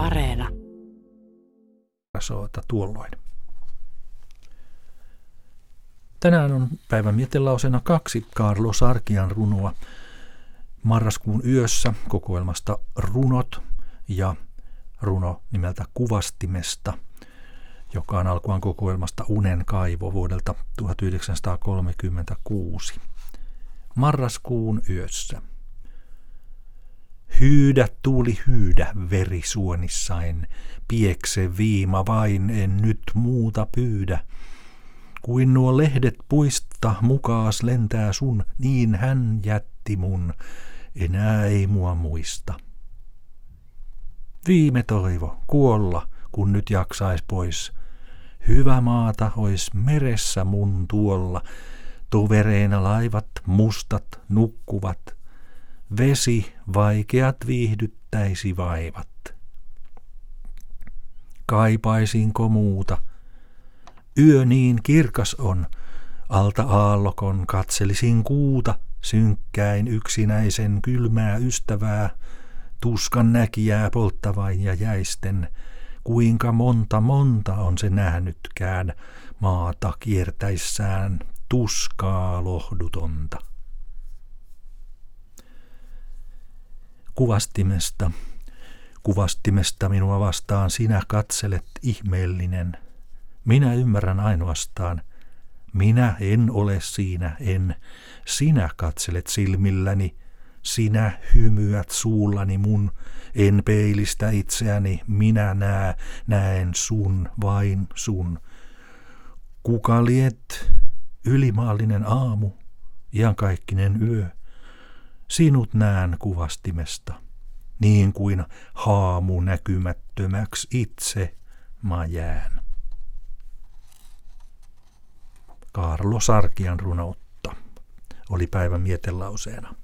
Areena. Soota tuolloin. Tänään on päivän mietelausena kaksi Carlo Sarkian runoa marraskuun yössä kokoelmasta Runot ja runo nimeltä Kuvastimesta, joka on alkuaan kokoelmasta Unen kaivo vuodelta 1936. Marraskuun yössä. Hyydä tuuli hyydä verisuonissain, piekse viima vain en nyt muuta pyydä. Kuin nuo lehdet puista mukaas lentää sun, niin hän jätti mun, enää ei mua muista. Viime toivo, kuolla, kun nyt jaksais pois. Hyvä maata ois meressä mun tuolla, tovereina laivat mustat nukkuvat – Vesi vaikeat viihdyttäisi vaivat. Kaipaisinko muuta? Yö niin kirkas on, alta aallokon katselisin kuuta, synkkäin yksinäisen kylmää ystävää, tuskan näkijää polttavain ja jäisten, kuinka monta monta on se nähnytkään maata kiertäissään tuskaa lohdutonta. Kuvastimesta. Kuvastimesta minua vastaan sinä katselet ihmeellinen. Minä ymmärrän ainoastaan. Minä en ole siinä, en. Sinä katselet silmilläni. Sinä hymyät suullani mun. En peilistä itseäni. Minä näe, näen sun, vain sun. Kuka liet? Ylimaallinen aamu, iankaikkinen yö sinut näen kuvastimesta, niin kuin haamu näkymättömäksi itse mä jään. Karlo Sarkian runoutta oli päivän mietelauseena.